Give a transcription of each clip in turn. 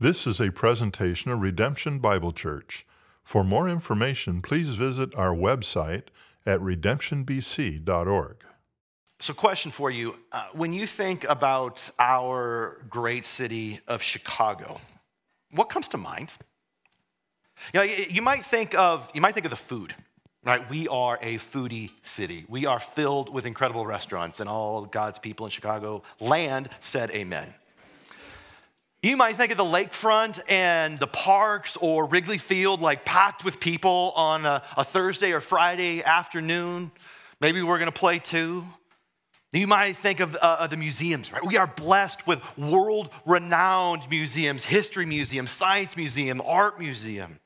This is a presentation of Redemption Bible Church. For more information, please visit our website at redemptionbc.org. So, question for you. Uh, when you think about our great city of Chicago, what comes to mind? You know, you might think of, you might think of the food, right? We are a foodie city. We are filled with incredible restaurants, and all God's people in Chicago land said amen. You might think of the lakefront and the parks or Wrigley Field like packed with people on a, a Thursday or Friday afternoon. Maybe we're going to play too. You might think of, uh, of the museums, right? We are blessed with world renowned museums, history museum, science museum, art museum.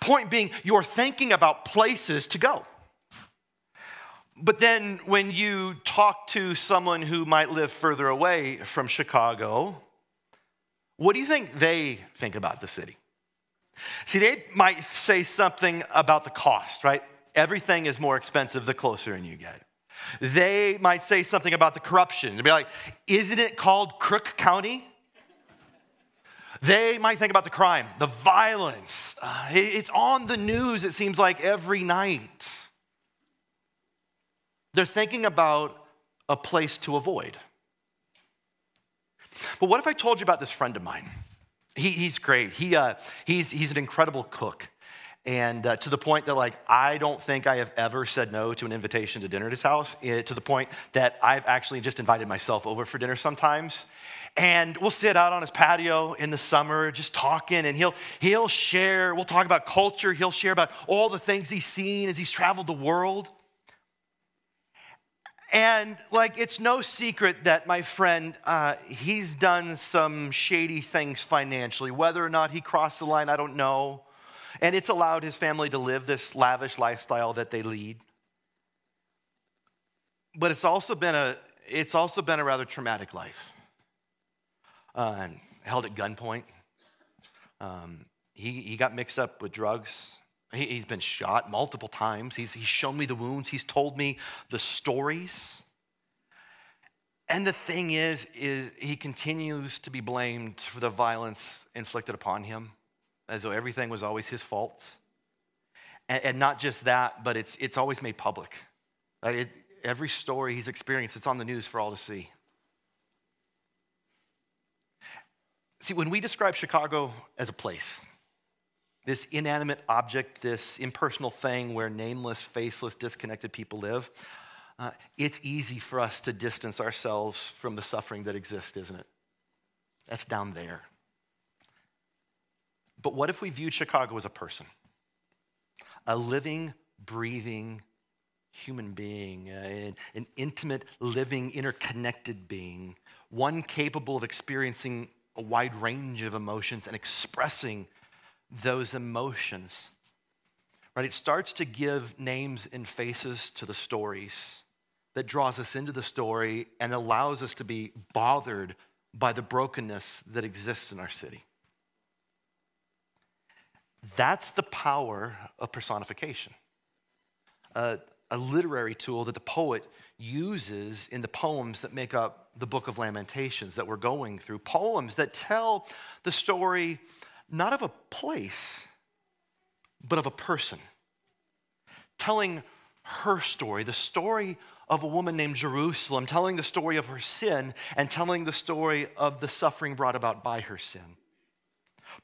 Point being, you're thinking about places to go. But then when you talk to someone who might live further away from Chicago, what do you think they think about the city? See, they might say something about the cost, right? Everything is more expensive the closer in you get. They might say something about the corruption. They'd be like, Isn't it called Crook County? They might think about the crime, the violence. Uh, it's on the news, it seems like, every night. They're thinking about a place to avoid. But what if I told you about this friend of mine? He, he's great. He, uh, he's, he's an incredible cook. And uh, to the point that, like, I don't think I have ever said no to an invitation to dinner at his house, uh, to the point that I've actually just invited myself over for dinner sometimes. And we'll sit out on his patio in the summer just talking, and he'll, he'll share, we'll talk about culture, he'll share about all the things he's seen as he's traveled the world. And like, it's no secret that my friend, uh, he's done some shady things financially. Whether or not he crossed the line, I don't know. And it's allowed his family to live this lavish lifestyle that they lead. But it's also been a, it's also been a rather traumatic life. Uh, held at gunpoint. Um, he, he got mixed up with drugs he, has been shot multiple times. He's, he's shown me the wounds. He's told me the stories. And the thing is, is he continues to be blamed for the violence inflicted upon him, as though everything was always his fault. And, and not just that, but it's, it's always made public. It, every story he's experienced, it's on the news for all to see. See, when we describe Chicago as a place, this inanimate object, this impersonal thing where nameless, faceless, disconnected people live, uh, it's easy for us to distance ourselves from the suffering that exists, isn't it? That's down there. But what if we viewed Chicago as a person? A living, breathing human being, uh, an, an intimate, living, interconnected being, one capable of experiencing a wide range of emotions and expressing those emotions. Right? It starts to give names and faces to the stories that draws us into the story and allows us to be bothered by the brokenness that exists in our city. That's the power of personification. A literary tool that the poet uses in the poems that make up the book of Lamentations that we're going through. Poems that tell the story not of a place, but of a person, telling her story, the story of a woman named Jerusalem, telling the story of her sin and telling the story of the suffering brought about by her sin.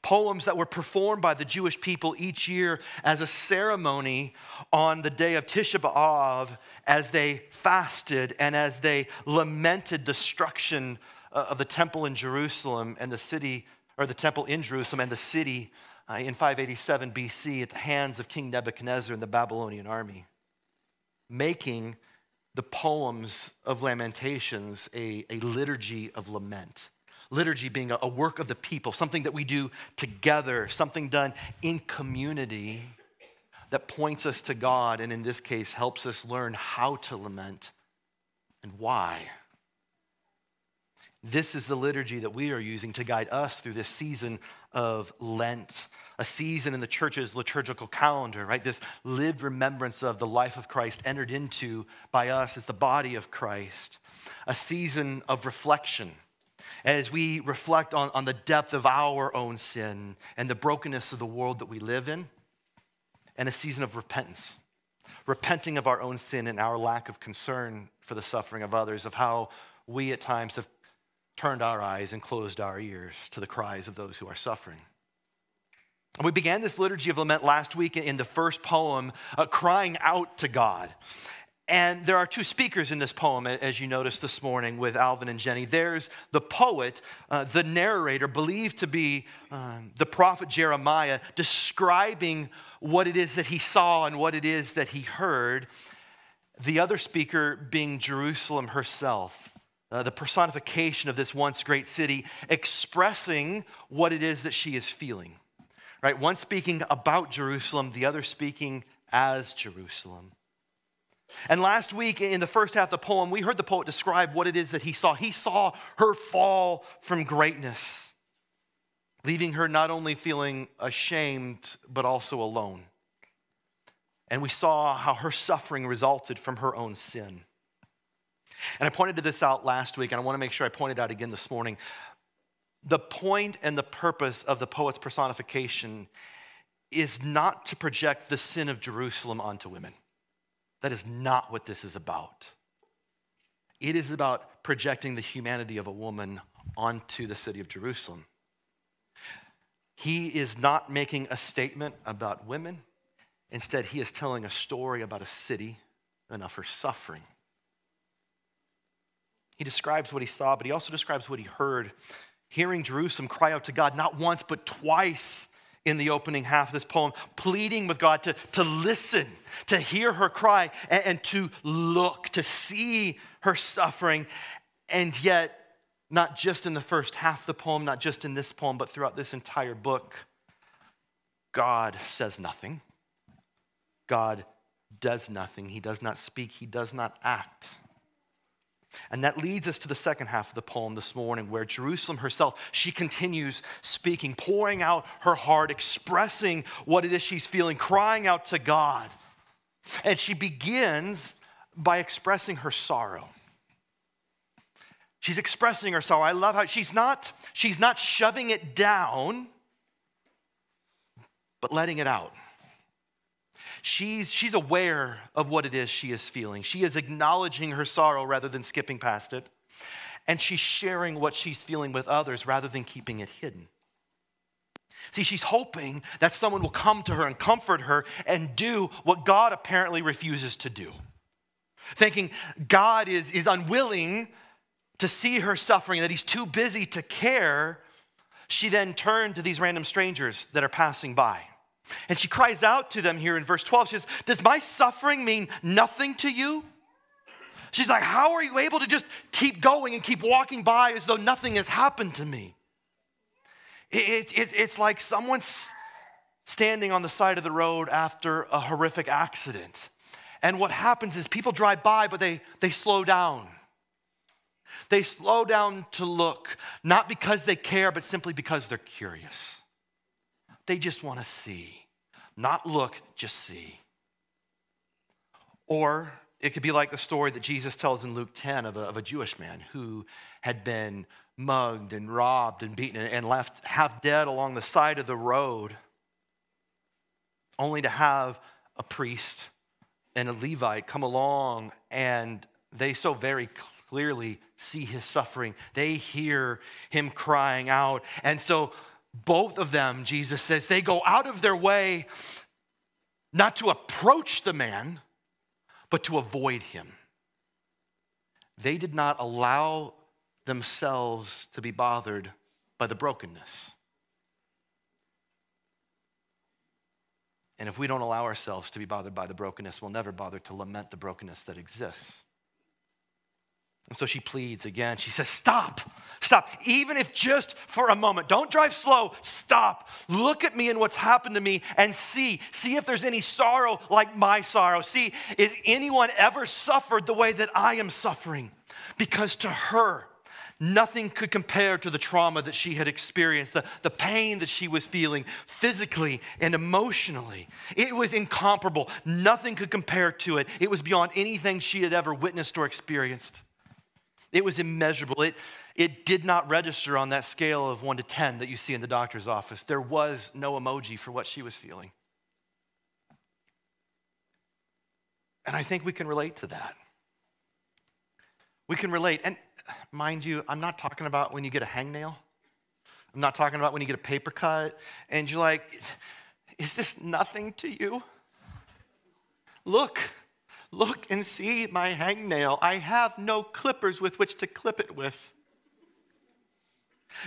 Poems that were performed by the Jewish people each year as a ceremony on the day of Tisha B'Av as they fasted and as they lamented destruction uh, of the temple in Jerusalem and the city or the temple in Jerusalem and the city uh, in 587 BC at the hands of King Nebuchadnezzar and the Babylonian army, making the poems of Lamentations a, a liturgy of lament. Liturgy being a, a work of the people, something that we do together, something done in community that points us to God, and in this case, helps us learn how to lament and why. This is the liturgy that we are using to guide us through this season of Lent, a season in the church's liturgical calendar, right? This lived remembrance of the life of Christ entered into by us as the body of Christ, a season of reflection. as we reflect on, on the depth of our own sin and the brokenness of the world that we live in, and a season of repentance. Repenting of our own sin and our lack of concern for the suffering of others, of how we at times have turned our eyes and closed our ears to the cries of those who are suffering. We began this liturgy of lament last week in the first poem, uh, crying out to God. And there are two speakers in this poem, as you noticed this morning with Alvin and Jenny. There's the poet, uh, the narrator, believed to be um, the prophet Jeremiah, describing what it is that he saw and what it is that he heard. The other speaker being Jerusalem herself, uh, the personification of this once great city, expressing what it is that she is feeling. Right? One speaking about Jerusalem, the other speaking as Jerusalem. And last week, in the first half of the poem, we heard the poet describe what it is that he saw. He saw her fall from greatness, leaving her not only feeling ashamed, but also alone. And we saw how her suffering resulted from her own sin. And I pointed to this out last week, and I want to make sure I point it out again this morning. The point and the purpose of the poet's personification is not to project the sin of Jerusalem onto women. That is not what this is about. It is about projecting the humanity of a woman onto the city of Jerusalem. He is not making a statement about women. Instead, he is telling a story about a city and of her suffering. He describes what he saw, but he also describes what he heard. Hearing Jerusalem cry out to God not once, but twice in the opening half of this poem, pleading with God to, to listen, to hear her cry, and, and to look, to see her suffering. And yet, not just in the first half of the poem, not just in this poem, but throughout this entire book, God says nothing. God does nothing. He does not speak. He does not act. And that leads us to the second half of the poem this morning, where Jerusalem herself, she continues speaking, pouring out her heart, expressing what it is she's feeling, crying out to God. And she begins by expressing her sorrow. She's expressing her sorrow. I love how she's not, she's not shoving it down, but letting it out. She's, she's aware of what it is she is feeling. She is acknowledging her sorrow rather than skipping past it. And she's sharing what she's feeling with others rather than keeping it hidden. See, she's hoping that someone will come to her and comfort her and do what God apparently refuses to do. Thinking God is, is unwilling to see her suffering, that he's too busy to care, she then turned to these random strangers that are passing by. And she cries out to them here in verse 12. She says, Does my suffering mean nothing to you? She's like, How are you able to just keep going and keep walking by as though nothing has happened to me? It, it, it's like someone's standing on the side of the road after a horrific accident. And what happens is people drive by, but they, they slow down. They slow down to look, not because they care, but simply because they're curious. They just want to see. Not look, just see. Or it could be like the story that Jesus tells in Luke 10 of a, of a Jewish man who had been mugged and robbed and beaten and left half dead along the side of the road, only to have a priest and a Levite come along and they so very clearly see his suffering. They hear him crying out. And so both of them, Jesus says, they go out of their way not to approach the man, but to avoid him. They did not allow themselves to be bothered by the brokenness. And if we don't allow ourselves to be bothered by the brokenness, we'll never bother to lament the brokenness that exists. And so she pleads again. She says, Stop, stop. Even if just for a moment, don't drive slow, stop. Look at me and what's happened to me and see. See if there's any sorrow like my sorrow. See, is anyone ever suffered the way that I am suffering? Because to her, nothing could compare to the trauma that she had experienced, the, the pain that she was feeling physically and emotionally. It was incomparable. Nothing could compare to it. It was beyond anything she had ever witnessed or experienced. It was immeasurable. It, It did not register on that scale of one to 10 that you see in the doctor's office. There was no emoji for what she was feeling. And I think we can relate to that. We can relate. And mind you, I'm not talking about when you get a hangnail. I'm not talking about when you get a paper cut and you're like, is this nothing to you? Look, look and see my hangnail. I have no clippers with which to clip it with.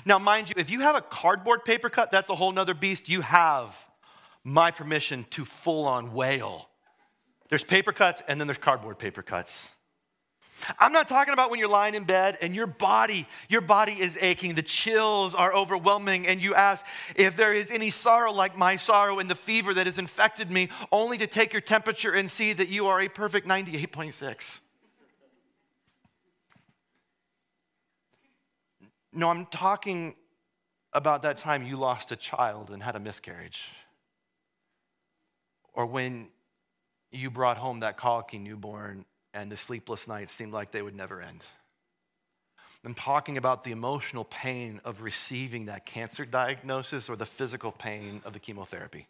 Now, mind you, if you have a cardboard paper cut, that's a whole nother beast. You have my permission to full on wail there's paper cuts and then there's cardboard paper cuts. I'm not talking about when you're lying in bed and your body, your body is aching, the chills are overwhelming, and you ask if there is any sorrow like my sorrow and the fever that has infected me, only to take your temperature and see that you are a perfect 98.6. No, I'm talking about that time you lost a child and had a miscarriage. Or when you brought home that colicky newborn and the sleepless nights seemed like they would never end. I'm talking about the emotional pain of receiving that cancer diagnosis or the physical pain of the chemotherapy.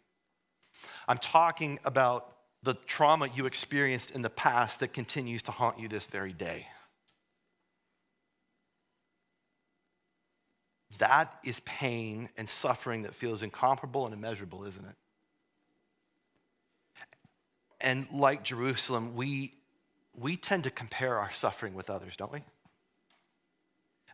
I'm talking about the trauma you experienced in the past that continues to haunt you this very day. That is pain and suffering that feels incomparable and immeasurable, isn't it? And like Jerusalem, we, we tend to compare our suffering with others, don't we?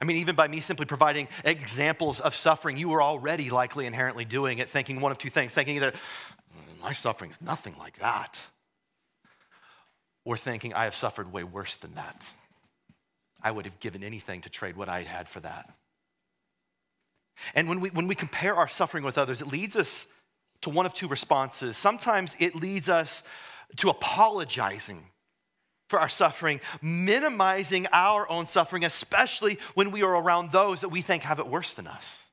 I mean, even by me simply providing examples of suffering, you were already likely inherently doing it, thinking one of two things thinking either, mm, my suffering's nothing like that, or thinking, I have suffered way worse than that. I would have given anything to trade what I had for that. And when we, when we compare our suffering with others, it leads us to one of two responses. Sometimes it leads us to apologizing for our suffering, minimizing our own suffering, especially when we are around those that we think have it worse than us.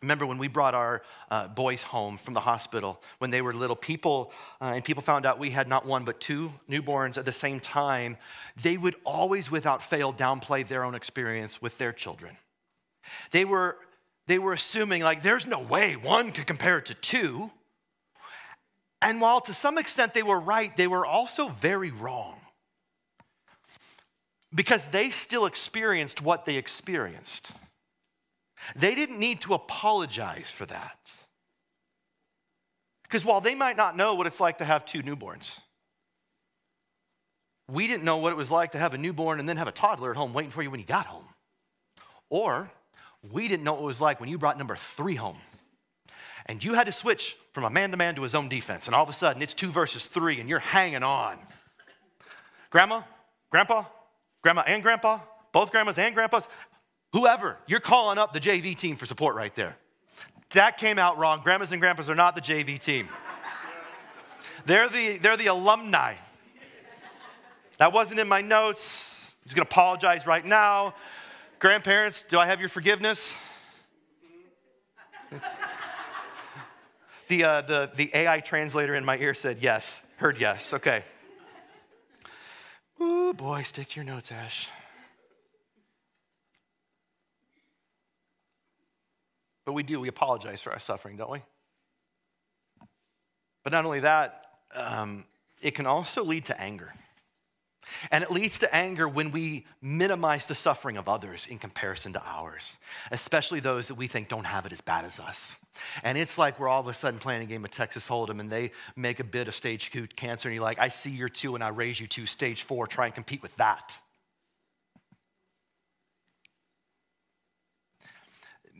Remember when we brought our uh, boys home from the hospital when they were little people, uh, and people found out we had not one but two newborns at the same time, they would always, without fail, downplay their own experience with their children. They were, they were assuming, like, there's no way one could compare it to two. And while to some extent they were right, they were also very wrong. Because they still experienced what they experienced. They didn't need to apologize for that. Because while they might not know what it's like to have two newborns, we didn't know what it was like to have a newborn and then have a toddler at home waiting for you when you got home. Or we didn't know what it was like when you brought number three home and you had to switch from a man to man to his own defense, and all of a sudden it's two versus three, and you're hanging on. Grandma, grandpa, grandma and grandpa, both grandmas and grandpas, whoever, you're calling up the JV team for support right there. That came out wrong. Grandmas and grandpas are not the JV team. They're the, they're the alumni. That wasn't in my notes. I'm just gonna apologize right now. Grandparents, do I have your forgiveness? The, uh, the, the AI translator in my ear said yes, heard yes. Okay. Ooh, boy, stick to your notes, Ash. But we do, we apologize for our suffering, don't we? But not only that, um, it can also lead to anger. And it leads to anger when we minimize the suffering of others in comparison to ours, especially those that we think don't have it as bad as us. And it's like we're all of a sudden playing a game of Texas Hold'em and they make a bid of stage two cancer, and you're like, I see your two and I raise you to stage four, try and compete with that.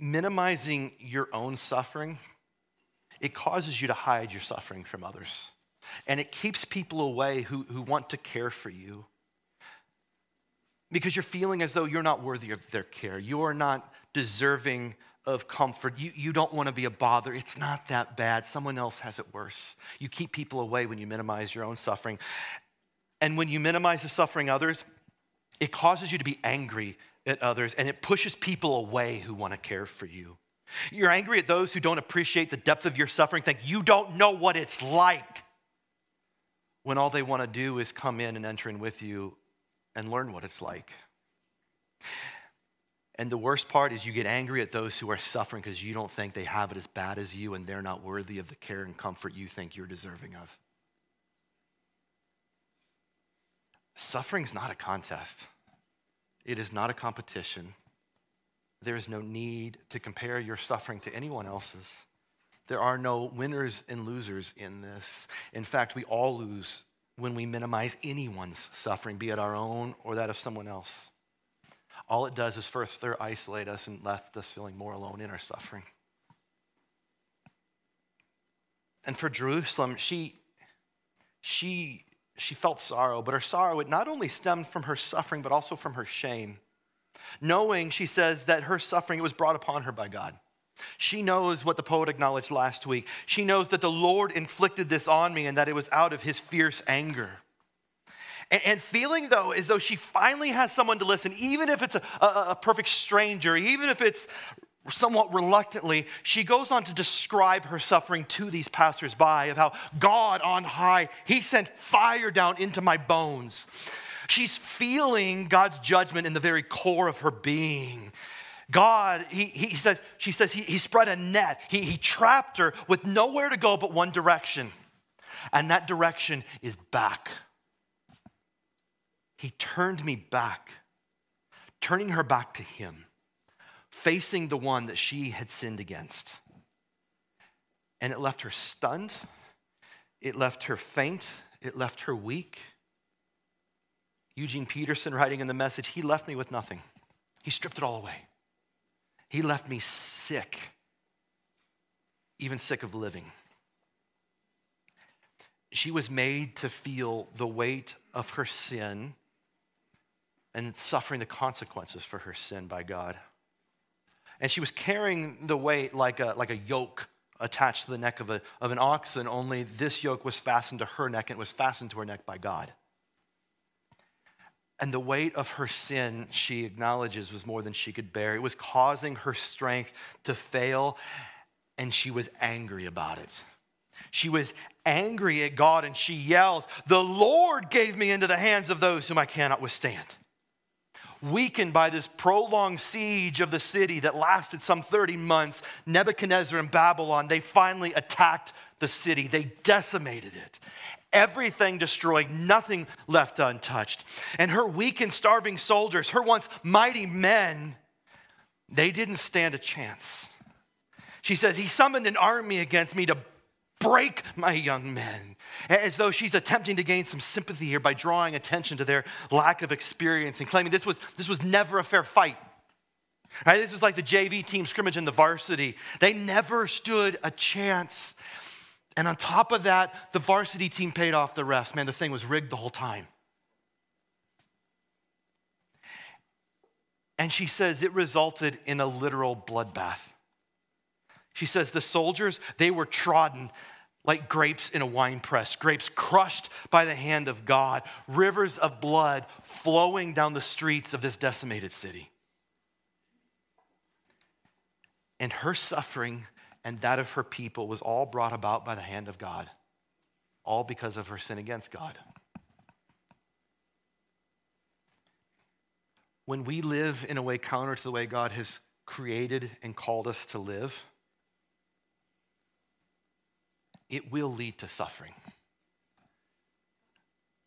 Minimizing your own suffering, it causes you to hide your suffering from others and it keeps people away who, who want to care for you because you're feeling as though you're not worthy of their care. You're not deserving of comfort. You, you don't want to be a bother. It's not that bad. Someone else has it worse. You keep people away when you minimize your own suffering. And when you minimize the suffering others, it causes you to be angry at others and it pushes people away who want to care for you. You're angry at those who don't appreciate the depth of your suffering, think you don't know what it's like when all they want to do is come in and enter in with you and learn what it's like. And the worst part is you get angry at those who are suffering because you don't think they have it as bad as you and they're not worthy of the care and comfort you think you're deserving of. Suffering's not a contest. It is not a competition. There is no need to compare your suffering to anyone else's. There are no winners and losers in this. In fact, we all lose when we minimize anyone's suffering, be it our own or that of someone else. All it does is further isolate us and left us feeling more alone in our suffering. And for Jerusalem, she, she, she felt sorrow, but her sorrow, it not only stemmed from her suffering, but also from her shame. Knowing, she says, that her suffering it was brought upon her by God. She knows what the poet acknowledged last week. She knows that the Lord inflicted this on me and that it was out of his fierce anger. And, feeling, though, as though she finally has someone to listen, even if it's a, a, a perfect stranger, even if it's somewhat reluctantly, she goes on to describe her suffering to these passersby of how God on high, he sent fire down into my bones. She's feeling God's judgment in the very core of her being. God, he, he says, she says, he, he spread a net. He, he trapped her with nowhere to go but one direction. And that direction is back. He turned me back, turning her back to him, facing the one that she had sinned against. And it left her stunned. It left her faint. It left her weak. Eugene Peterson, writing in the message, he left me with nothing. He stripped it all away. He left me sick, even sick of living. She was made to feel the weight of her sin and suffering the consequences for her sin by God. And she was carrying the weight like a, like a yoke attached to the neck of, a, of an oxen, only this yoke was fastened to her neck and it was fastened to her neck by God. And the weight of her sin, she acknowledges, was more than she could bear. It was causing her strength to fail, and she was angry about it. She was angry at God, and she yells, The Lord gave me into the hands of those whom I cannot withstand. Weakened by this prolonged siege of the city that lasted some 30 months, Nebuchadnezzar and Babylon, they finally attacked the city. They decimated it everything destroyed, nothing left untouched. And her weak and starving soldiers, her once mighty men, they didn't stand a chance. She says, He summoned an army against me to break my young men. As though she's attempting to gain some sympathy here by drawing attention to their lack of experience and claiming this was, this was never a fair fight. Right? This is like the JV team scrimmage in the varsity. They never stood a chance. And on top of that, the varsity team paid off the rest. Man, the thing was rigged the whole time. And she says it resulted in a literal bloodbath. She says the soldiers, they were trodden like grapes in a wine press, grapes crushed by the hand of God, rivers of blood flowing down the streets of this decimated city. And her suffering and that of her people was all brought about by the hand of God, all because of her sin against God. When we live in a way counter to the way God has created and called us to live, it will lead to suffering.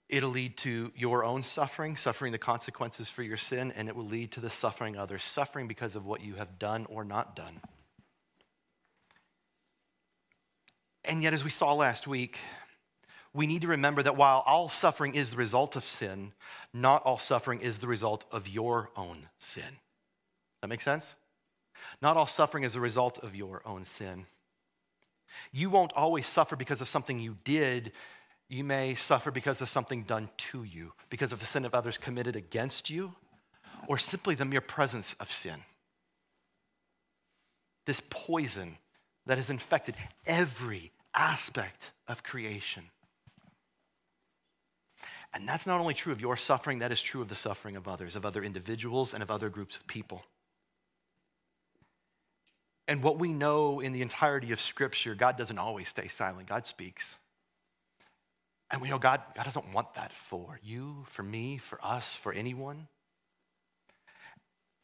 It'll lead to your own suffering, suffering the consequences for your sin, and it will lead to the suffering others, suffering because of what you have done or not done. And yet, as we saw last week, we need to remember that while all suffering is the result of sin, not all suffering is the result of your own sin. That makes sense? Not all suffering is a result of your own sin. You won't always suffer because of something you did. You may suffer because of something done to you, because of the sin of others committed against you, or simply the mere presence of sin. This poison that has infected every aspect of creation. And that's not only true of your suffering, that is true of the suffering of others, of other individuals, and of other groups of people. And what we know in the entirety of Scripture, God doesn't always stay silent, God speaks. And we know God, God doesn't want that for you, for me, for us, for anyone.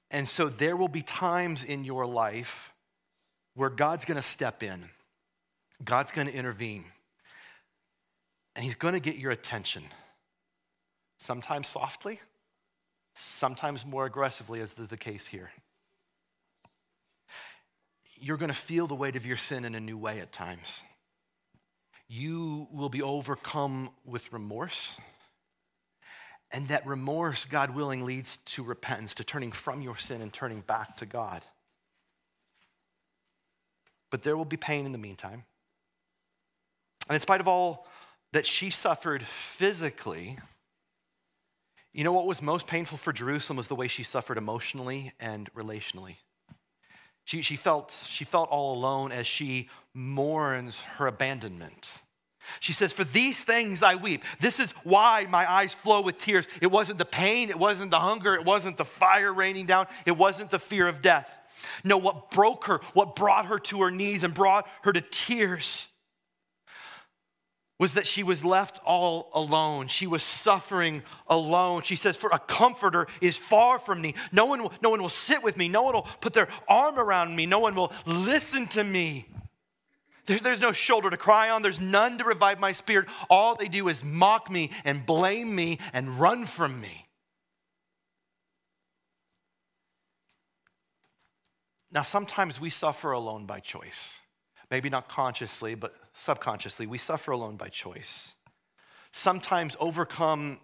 And so there will be times in your life where God's going to step in, God's going to intervene, and He's going to get your attention. Sometimes softly, sometimes more aggressively, as is the case here. You're going to feel the weight of your sin in a new way at times. You will be overcome with remorse. And that remorse, God willing, leads to repentance, to turning from your sin and turning back to God. But there will be pain in the meantime. And in spite of all that she suffered physically, you know what was most painful for Jerusalem was the way she suffered emotionally and relationally. She, she, felt, she felt all alone as she mourns her abandonment. She says, For these things I weep. This is why my eyes flow with tears. It wasn't the pain, it wasn't the hunger, it wasn't the fire raining down, it wasn't the fear of death. No, what broke her, what brought her to her knees and brought her to tears was that she was left all alone. She was suffering alone. She says, For a comforter is far from me. No one, will, no one will sit with me. No one will put their arm around me. No one will listen to me. There's, there's no shoulder to cry on. There's none to revive my spirit. All they do is mock me and blame me and run from me. Now, sometimes we suffer alone by choice. Maybe not consciously, but subconsciously. We suffer alone by choice. Sometimes overcome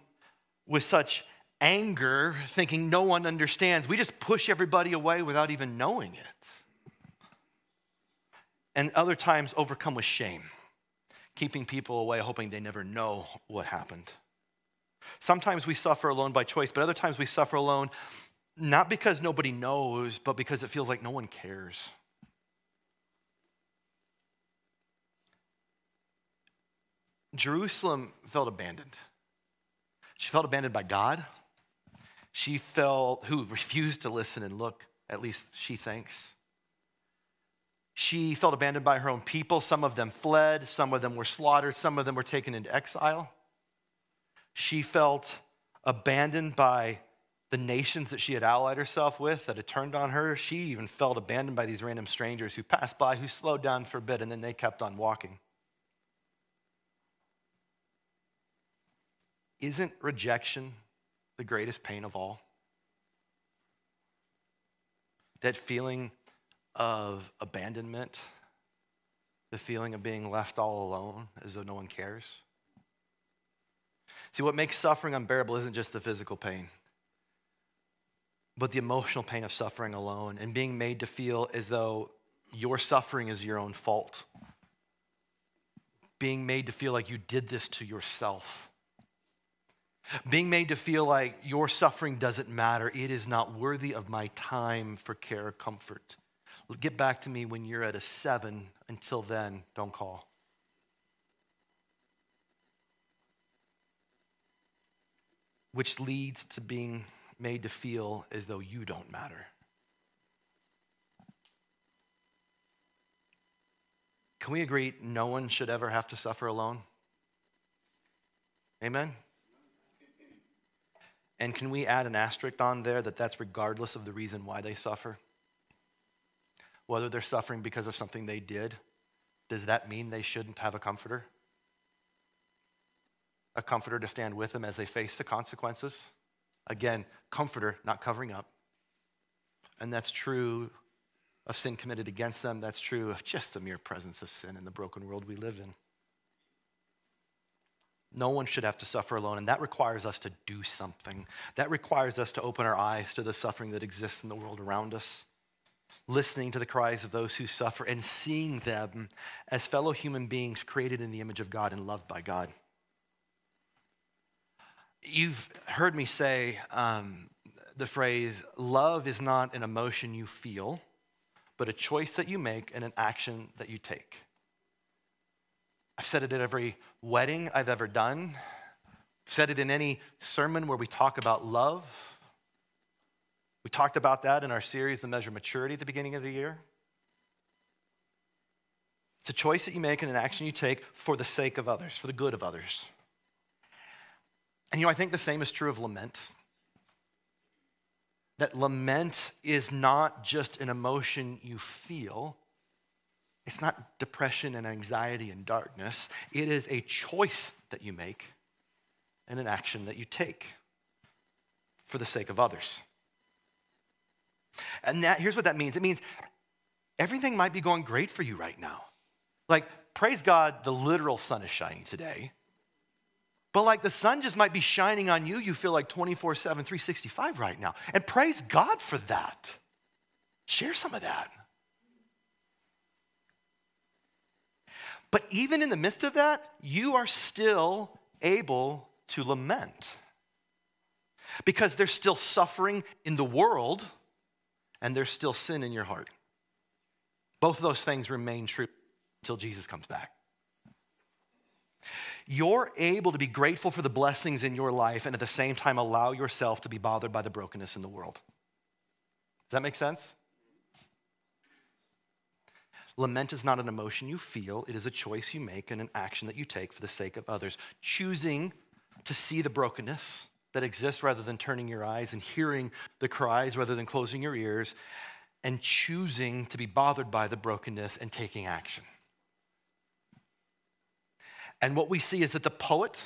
with such anger, thinking no one understands, we just push everybody away without even knowing it and other times overcome with shame, keeping people away, hoping they never know what happened. Sometimes we suffer alone by choice, but other times we suffer alone not because nobody knows, but because it feels like no one cares. Jerusalem felt abandoned. She felt abandoned by God. She felt, who refused to listen and look, at least she thinks. She felt abandoned by her own people. Some of them fled, some of them were slaughtered, some of them were taken into exile. She felt abandoned by the nations that she had allied herself with that had turned on her. She even felt abandoned by these random strangers who passed by, who slowed down for a bit, and then they kept on walking. Isn't rejection the greatest pain of all? That feeling of abandonment, the feeling of being left all alone as though no one cares. See, what makes suffering unbearable isn't just the physical pain, but the emotional pain of suffering alone and being made to feel as though your suffering is your own fault. Being made to feel like you did this to yourself. Being made to feel like your suffering doesn't matter. It is not worthy of my time for care or comfort. Get back to me when you're at a seven. Until then, don't call. Which leads to being made to feel as though you don't matter. Can we agree no one should ever have to suffer alone? Amen? And can we add an asterisk on there that that's regardless of the reason why they suffer? whether they're suffering because of something they did, does that mean they shouldn't have a comforter? A comforter to stand with them as they face the consequences? Again, comforter, not covering up. And that's true of sin committed against them. That's true of just the mere presence of sin in the broken world we live in. No one should have to suffer alone, and that requires us to do something. That requires us to open our eyes to the suffering that exists in the world around us listening to the cries of those who suffer and seeing them as fellow human beings created in the image of God and loved by God. You've heard me say um, the phrase love is not an emotion you feel, but a choice that you make and an action that you take. I've said it at every wedding I've ever done. Said it in any sermon where we talk about love. We talked about that in our series, The Measure of Maturity, at the beginning of the year. It's a choice that you make and an action you take for the sake of others, for the good of others. And you know, I think the same is true of lament. that lament is not just an emotion you feel, it's not depression and anxiety and darkness. It is a choice that you make and an action that you take for the sake of others. And that, here's what that means it means everything might be going great for you right now. Like, praise God, the literal sun is shining today. But like the sun just might be shining on you, you feel like 24 7, 365 right now. And praise God for that. Share some of that. But even in the midst of that, you are still able to lament. Because there's still suffering in the world and there's still sin in your heart. Both of those things remain true until Jesus comes back. You're able to be grateful for the blessings in your life and at the same time allow yourself to be bothered by the brokenness in the world. Does that make sense? Lament is not an emotion you feel, it is a choice you make and an action that you take for the sake of others. Choosing to see the brokenness that exists rather than turning your eyes and hearing the cries rather than closing your ears, and choosing to be bothered by the brokenness and taking action. And what we see is that the poet,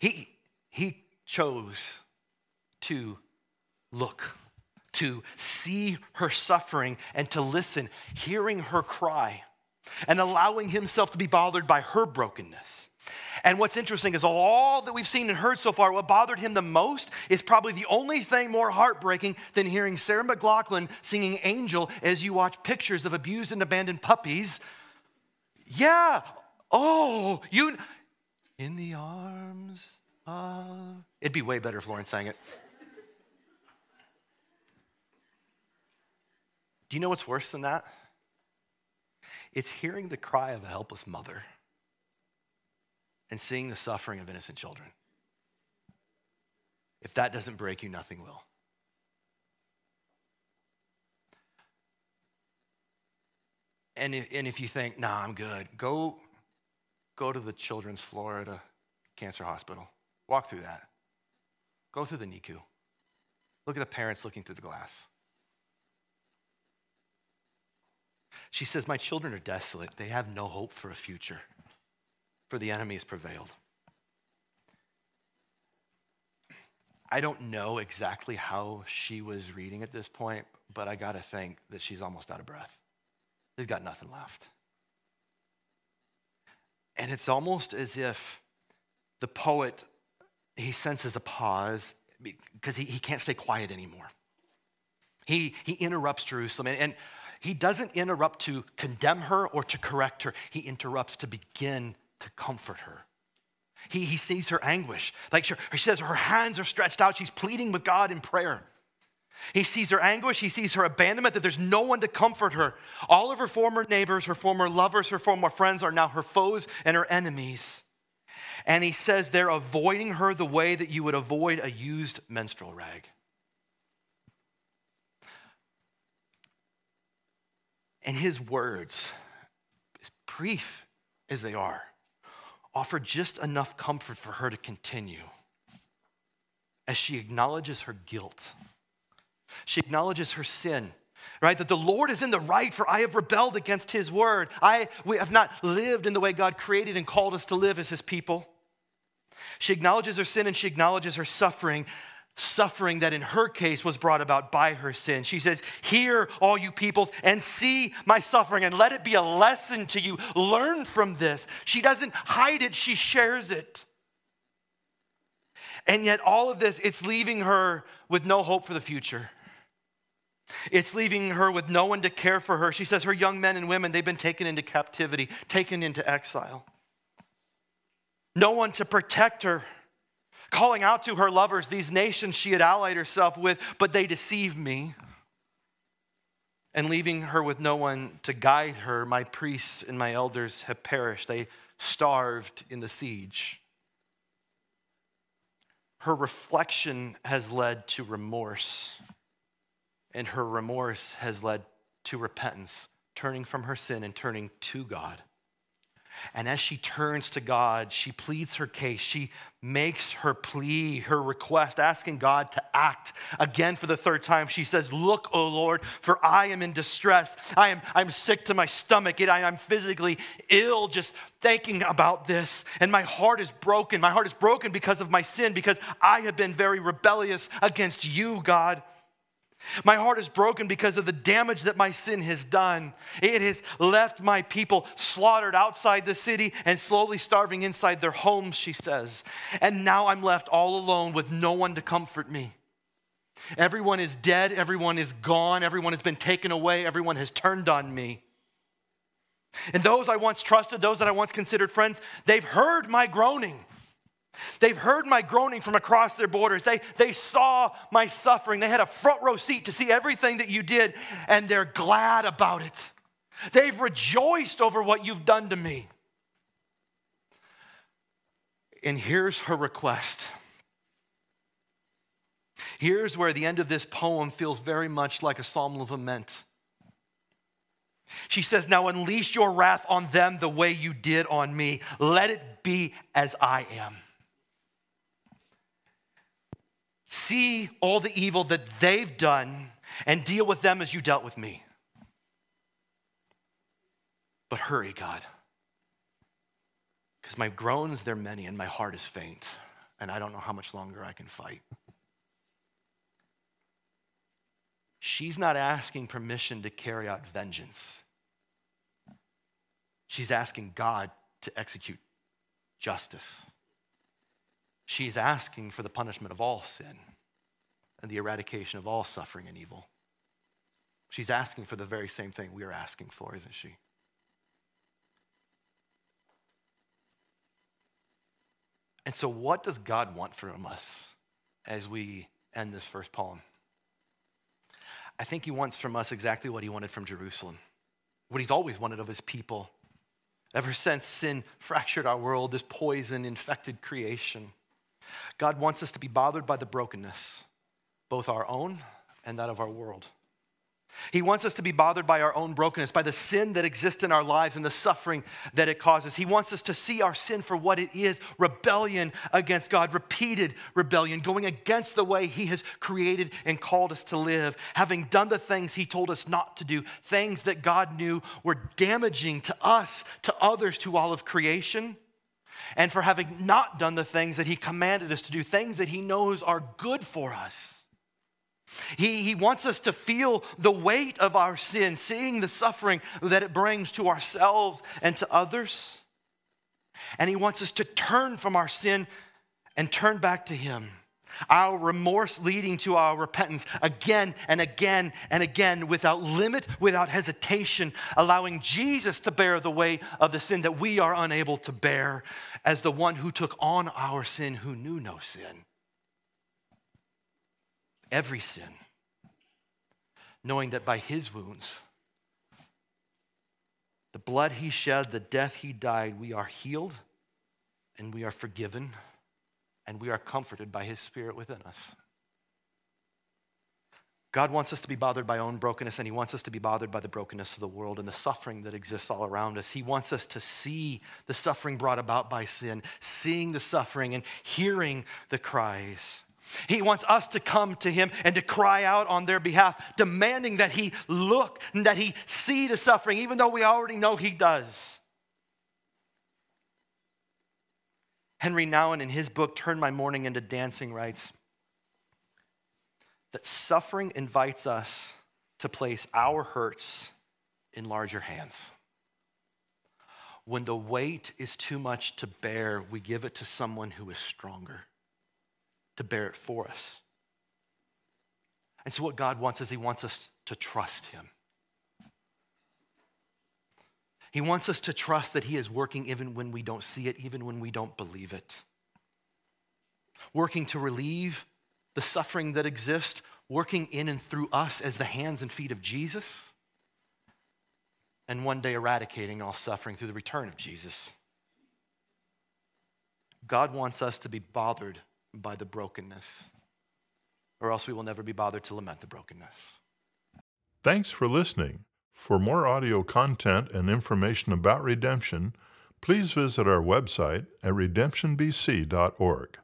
he, he chose to look, to see her suffering and to listen, hearing her cry, and allowing himself to be bothered by her brokenness. And what's interesting is all that we've seen and heard so far, what bothered him the most is probably the only thing more heartbreaking than hearing Sarah McLachlan singing Angel as you watch pictures of abused and abandoned puppies. Yeah, oh, you, in the arms of. It'd be way better if Lauren sang it. Do you know what's worse than that? It's hearing the cry of a helpless mother and seeing the suffering of innocent children. If that doesn't break you, nothing will. And if, and if you think, nah, I'm good, go, go to the Children's Florida Cancer Hospital. Walk through that. Go through the NICU. Look at the parents looking through the glass. She says, My children are desolate. They have no hope for a future for the enemy has prevailed. I don't know exactly how she was reading at this point, but I got to think that she's almost out of breath. She's got nothing left. And it's almost as if the poet, he senses a pause because he, he can't stay quiet anymore. He, he interrupts Jerusalem, and, and he doesn't interrupt to condemn her or to correct her. He interrupts to begin to comfort her. He, he sees her anguish. Like she, he says, her hands are stretched out. She's pleading with God in prayer. He sees her anguish. He sees her abandonment, that there's no one to comfort her. All of her former neighbors, her former lovers, her former friends are now her foes and her enemies. And he says they're avoiding her the way that you would avoid a used menstrual rag. And his words, as brief as they are, offer just enough comfort for her to continue as she acknowledges her guilt. She acknowledges her sin, right? That the Lord is in the right, for I have rebelled against his word. I we have not lived in the way God created and called us to live as his people. She acknowledges her sin and she acknowledges her suffering suffering that in her case was brought about by her sin. She says, Hear, all you peoples, and see my suffering, and let it be a lesson to you. Learn from this. She doesn't hide it, she shares it. And yet, all of this, it's leaving her with no hope for the future. It's leaving her with no one to care for her. She says her young men and women, they've been taken into captivity, taken into exile. No one to protect her calling out to her lovers, these nations she had allied herself with, but they deceived me. And leaving her with no one to guide her, my priests and my elders have perished. They starved in the siege. Her reflection has led to remorse, and her remorse has led to repentance, turning from her sin and turning to God. And as she turns to God, she pleads her case. She makes her plea, her request, asking God to act. Again, for the third time, she says, Look, O Lord, for I am in distress. I am I'm sick to my stomach. I, I'm physically ill just thinking about this. And my heart is broken. My heart is broken because of my sin, because I have been very rebellious against you, God. My heart is broken because of the damage that my sin has done. It has left my people slaughtered outside the city and slowly starving inside their homes, she says. And now I'm left all alone with no one to comfort me. Everyone is dead, everyone is gone, everyone has been taken away, everyone has turned on me. And those I once trusted, those that I once considered friends, they've heard my groaning. They've heard my groaning from across their borders. They, they saw my suffering. They had a front row seat to see everything that you did, and they're glad about it. They've rejoiced over what you've done to me. And here's her request. Here's where the end of this poem feels very much like a psalm of lament. She says, Now unleash your wrath on them the way you did on me. Let it be as I am. See all the evil that they've done and deal with them as you dealt with me. But hurry, God, because my groans, they're many, and my heart is faint, and I don't know how much longer I can fight. She's not asking permission to carry out vengeance. She's asking God to execute justice. She's asking for the punishment of all sin and the eradication of all suffering and evil. She's asking for the very same thing we are asking for, isn't she? And so, what does God want from us as we end this first poem? I think He wants from us exactly what He wanted from Jerusalem, what He's always wanted of His people. Ever since sin fractured our world, this poison infected creation, God wants us to be bothered by the brokenness both our own and that of our world. He wants us to be bothered by our own brokenness, by the sin that exists in our lives and the suffering that it causes. He wants us to see our sin for what it is rebellion against God, repeated rebellion, going against the way He has created and called us to live, having done the things He told us not to do, things that God knew were damaging to us, to others, to all of creation and for having not done the things that He commanded us to do, things that He knows are good for us. He, he wants us to feel the weight of our sin, seeing the suffering that it brings to ourselves and to others. And He wants us to turn from our sin and turn back to Him. Our remorse leading to our repentance again and again and again without limit, without hesitation, allowing Jesus to bear the weight of the sin that we are unable to bear as the one who took on our sin who knew no sin every sin, knowing that by his wounds, the blood he shed, the death he died, we are healed and we are forgiven and we are comforted by his spirit within us. God wants us to be bothered by our own brokenness, and He wants us to be bothered by the brokenness of the world and the suffering that exists all around us. He wants us to see the suffering brought about by sin, seeing the suffering and hearing the cries. He wants us to come to him and to cry out on their behalf, demanding that he look and that he see the suffering, even though we already know he does. Henry Nouwen, in his book, Turn My Mourning into Dancing, writes that suffering invites us to place our hurts in larger hands. When the weight is too much to bear, we give it to someone who is stronger to bear it for us. And so, what God wants is He wants us to trust Him. He wants us to trust that He is working even when we don't see it, even when we don't believe it. Working to relieve the suffering that exists, working in and through us as the hands and feet of Jesus, and one day eradicating all suffering through the return of Jesus. God wants us to be bothered by the brokenness, or else we will never be bothered to lament the brokenness. Thanks for listening. For more audio content and information about redemption, please visit our website at redemptionbc.org.